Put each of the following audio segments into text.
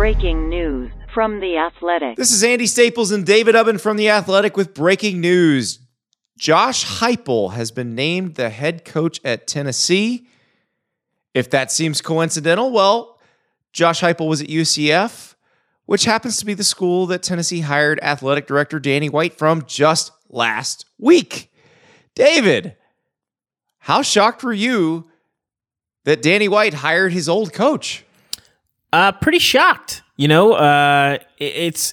breaking news from The Athletic. This is Andy Staples and David Ubben from The Athletic with breaking news. Josh Heupel has been named the head coach at Tennessee. If that seems coincidental, well, Josh Heupel was at UCF, which happens to be the school that Tennessee hired athletic director Danny White from just last week. David, how shocked were you that Danny White hired his old coach? Uh, pretty shocked. You know, uh, it's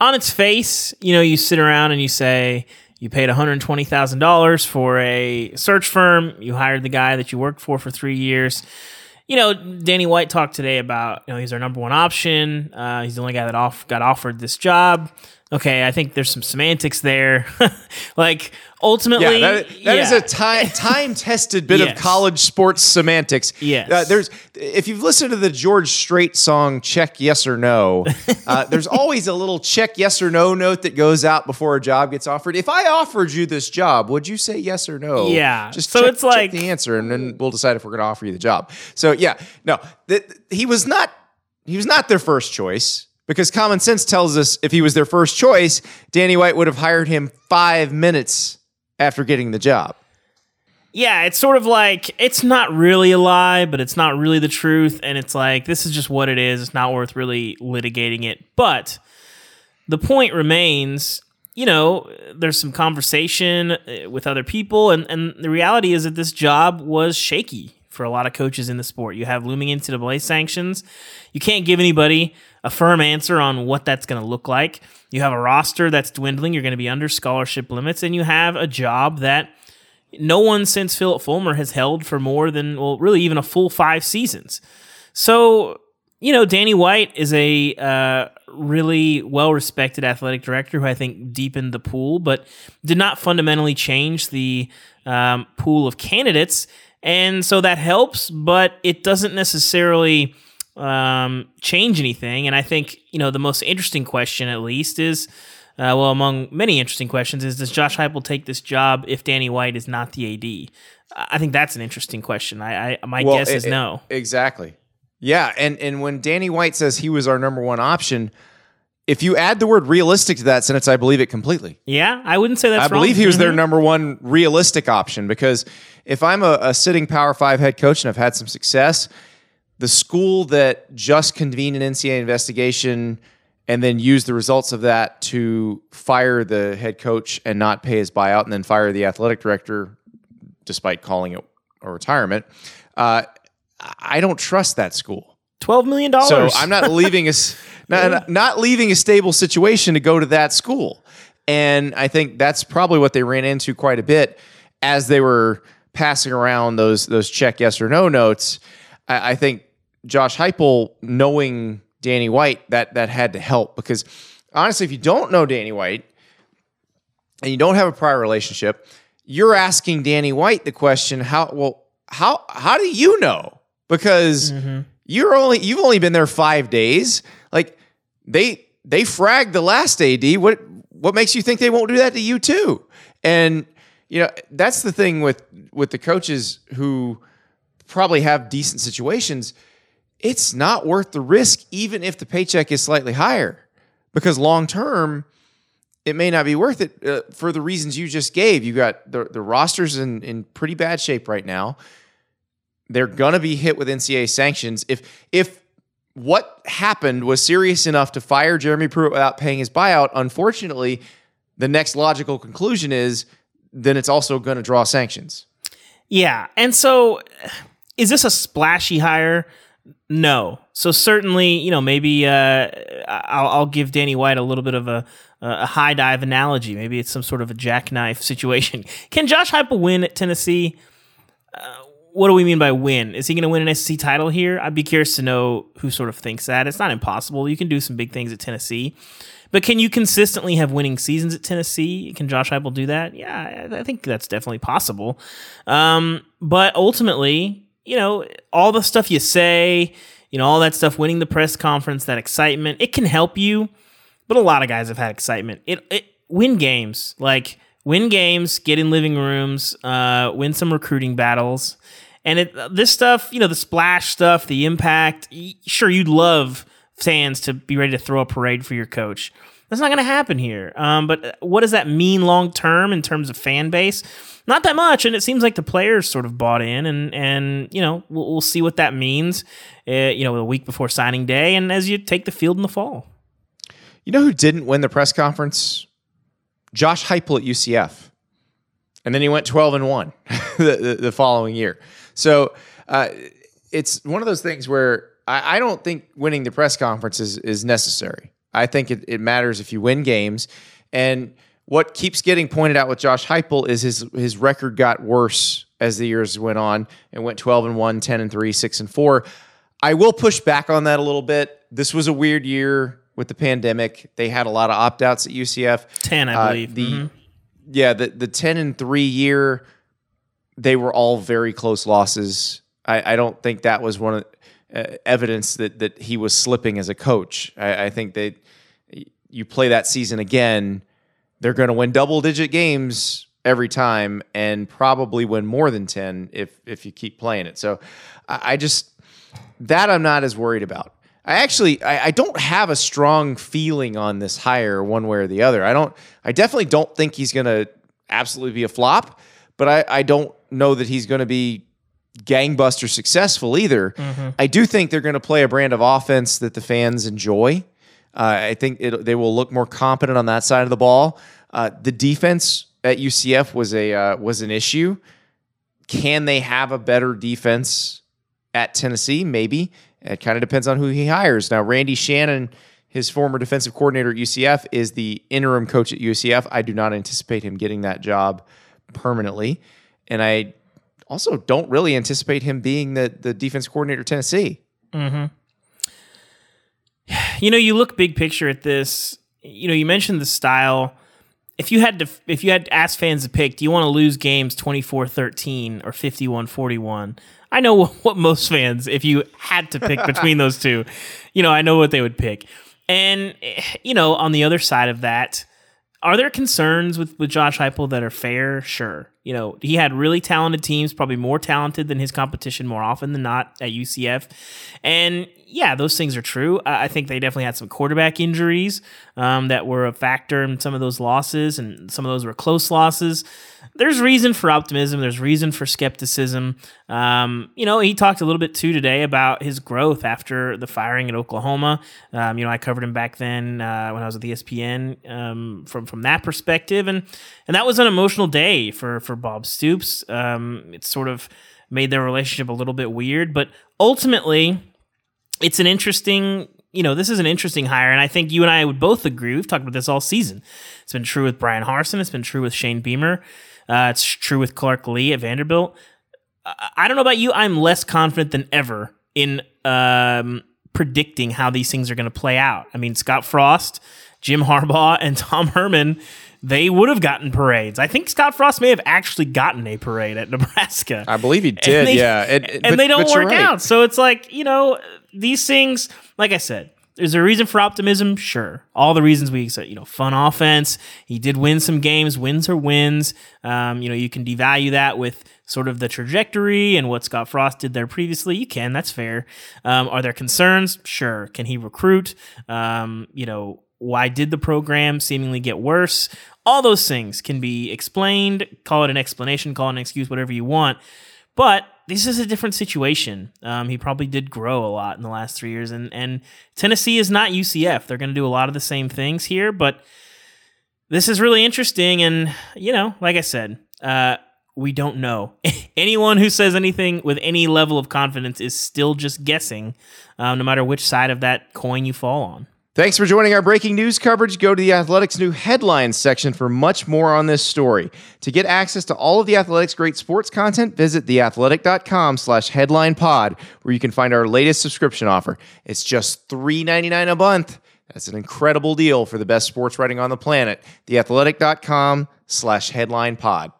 on its face. You know, you sit around and you say you paid one hundred twenty thousand dollars for a search firm. You hired the guy that you worked for for three years. You know, Danny White talked today about you know he's our number one option. Uh, he's the only guy that off got offered this job okay, I think there's some semantics there. like ultimately, yeah, that, that yeah. is a time time tested bit yes. of college sports semantics. Yes, uh, there's if you've listened to the George Strait song "Check Yes or No," uh, there's always a little check yes or no note that goes out before a job gets offered. If I offered you this job, would you say yes or no? Yeah, just so check, it's like the answer, and then we'll decide if we're going to offer you the job. So yeah, no, th- he was not he was not their first choice because common sense tells us if he was their first choice, Danny White would have hired him five minutes after getting the job. Yeah, it's sort of like it's not really a lie, but it's not really the truth. And it's like, this is just what it is. It's not worth really litigating it. But the point remains you know, there's some conversation uh, with other people. And, and the reality is that this job was shaky for a lot of coaches in the sport. You have looming NCAA sanctions. You can't give anybody a firm answer on what that's going to look like. You have a roster that's dwindling. You're going to be under scholarship limits, and you have a job that no one since Phillip Fulmer has held for more than, well, really even a full five seasons. So, you know, Danny White is a uh, really well respected athletic director who I think deepened the pool, but did not fundamentally change the um, pool of candidates. And so that helps, but it doesn't necessarily um, change anything. And I think, you know, the most interesting question, at least, is uh, well, among many interesting questions, is does Josh Heupel take this job if Danny White is not the AD? I think that's an interesting question. I, I my well, guess it, is no. Exactly. Yeah, and and when Danny White says he was our number one option, if you add the word realistic to that sentence, I believe it completely. Yeah, I wouldn't say that's. I believe he was mm-hmm. their number one realistic option because if I'm a, a sitting Power Five head coach and I've had some success, the school that just convened an NCAA investigation and then used the results of that to fire the head coach and not pay his buyout and then fire the athletic director despite calling it a retirement. Uh, I don't trust that school. Twelve million dollars. So I'm not leaving us not, not leaving a stable situation to go to that school. And I think that's probably what they ran into quite a bit as they were passing around those those check yes or no notes. I, I think Josh Heupel knowing Danny White that that had to help because honestly, if you don't know Danny White and you don't have a prior relationship, you're asking Danny White the question how well how how do you know? Because mm-hmm. you're only you've only been there five days. Like they they fragged the last AD what what makes you think they won't do that to you too? And you know that's the thing with with the coaches who probably have decent situations it's not worth the risk even if the paycheck is slightly higher because long term it may not be worth it uh, for the reasons you just gave you got the, the rosters in, in pretty bad shape right now they're gonna be hit with ncaa sanctions if if what happened was serious enough to fire jeremy pruitt without paying his buyout unfortunately the next logical conclusion is then it's also going to draw sanctions. Yeah. And so is this a splashy hire? No. So certainly, you know, maybe uh, I'll, I'll, give Danny White a little bit of a, a high dive analogy. Maybe it's some sort of a jackknife situation. Can Josh Heupel win at Tennessee? Uh, what do we mean by win? Is he going to win an SEC title here? I'd be curious to know who sort of thinks that. It's not impossible. You can do some big things at Tennessee. But can you consistently have winning seasons at Tennessee? Can Josh Heupel do that? Yeah, I think that's definitely possible. Um, but ultimately, you know, all the stuff you say, you know, all that stuff, winning the press conference, that excitement, it can help you. But a lot of guys have had excitement. It, it win games, like win games, get in living rooms, uh, win some recruiting battles, and it this stuff, you know, the splash stuff, the impact. Sure, you'd love fans to be ready to throw a parade for your coach. That's not going to happen here. Um, but what does that mean long term in terms of fan base? Not that much, and it seems like the players sort of bought in, and and you know we'll, we'll see what that means. Uh, you know, a week before signing day, and as you take the field in the fall. You know who didn't win the press conference? Josh Heupel at UCF, and then he went twelve and one the, the, the following year. So uh, it's one of those things where I, I don't think winning the press conference is, is necessary. I think it, it matters if you win games. And what keeps getting pointed out with Josh Heupel is his his record got worse as the years went on and went 12 and 1, 10 and 3, 6 and 4. I will push back on that a little bit. This was a weird year with the pandemic. They had a lot of opt-outs at UCF. 10, I Uh, believe. the Mhm. yeah, the the 10 and 3 year they were all very close losses. I, I don't think that was one of uh, evidence that that he was slipping as a coach. I, I think that you play that season again, they're going to win double digit games every time and probably win more than 10 if if you keep playing it. So I, I just that I'm not as worried about. I actually I, I don't have a strong feeling on this hire one way or the other. I don't I definitely don't think he's gonna absolutely be a flop, but I, I don't know that he's gonna be gangbuster successful either. I do think they're gonna play a brand of offense that the fans enjoy. Uh, I think it, they will look more competent on that side of the ball. Uh, the defense at UCF was a uh, was an issue. Can they have a better defense at Tennessee? Maybe. It kind of depends on who he hires. Now, Randy Shannon, his former defensive coordinator at UCF, is the interim coach at UCF. I do not anticipate him getting that job permanently, and I also don't really anticipate him being the the defense coordinator at Tennessee. you know, you look big picture at this. You know, you mentioned the style. If you had to if you had to ask fans to pick, do you want to lose games 24-13 or 51-41? I know what most fans if you had to pick between those two, you know, I know what they would pick. And eh, you know, on the other side of that, are there concerns with, with Josh Heupel that are fair? Sure. You know, he had really talented teams, probably more talented than his competition more often than not at UCF. And yeah, those things are true. I I think they definitely had some quarterback injuries um, that were a factor in some of those losses, and some of those were close losses. There's reason for optimism. There's reason for skepticism. Um, you know, he talked a little bit too today about his growth after the firing at Oklahoma. Um, you know, I covered him back then uh, when I was at ESPN um, from from that perspective, and and that was an emotional day for for Bob Stoops. Um, it sort of made their relationship a little bit weird, but ultimately it's an interesting you know this is an interesting hire and i think you and i would both agree we've talked about this all season. It's been true with bryan harsin it's been true with shane beamer uh, it's true with clark lea at vanderbilt. I- i don't know about you i'm less confident than ever in um, predicting how these things are going to play out. I mean scott frost jim harbaugh and tom herman they would have gotten parades i think scott frost may have actually gotten a parade at nebraska I believe he did, they- yeah. And, And- but- they don't work right. out. So it's like, you know, these things, like I said, is there a reason for optimism? Sure. All the reasons we said, you know, fun offense. He did win some games. Wins are wins. Um, you know, you can devalue that with sort of the trajectory and what Scott Frost did there previously. You can. That's fair. Um, are there concerns? Sure. Can he recruit? Um, you know, why did the program seemingly get worse? All those things can be explained. Call it an explanation, call it an excuse, whatever you want. But this is a different situation. Um, he probably did grow a lot in the last three years, and and Tennessee is not UCF. They're going to do a lot of the same things here, but this is really interesting. And you know, like I said, uh, we don't know. Anyone who says anything with any level of confidence is still just guessing, um, no matter which side of that coin you fall on. Thanks for joining our breaking news coverage. Go to the Athletics new headlines section for much more on this story. To get access to all of the Athletics great sports content, visit theathletic.com slash headline pod, where you can find our latest subscription offer. It's just $3.99 a month. That's an incredible deal for the best sports writing on the planet. Theathletic.com slash headline pod.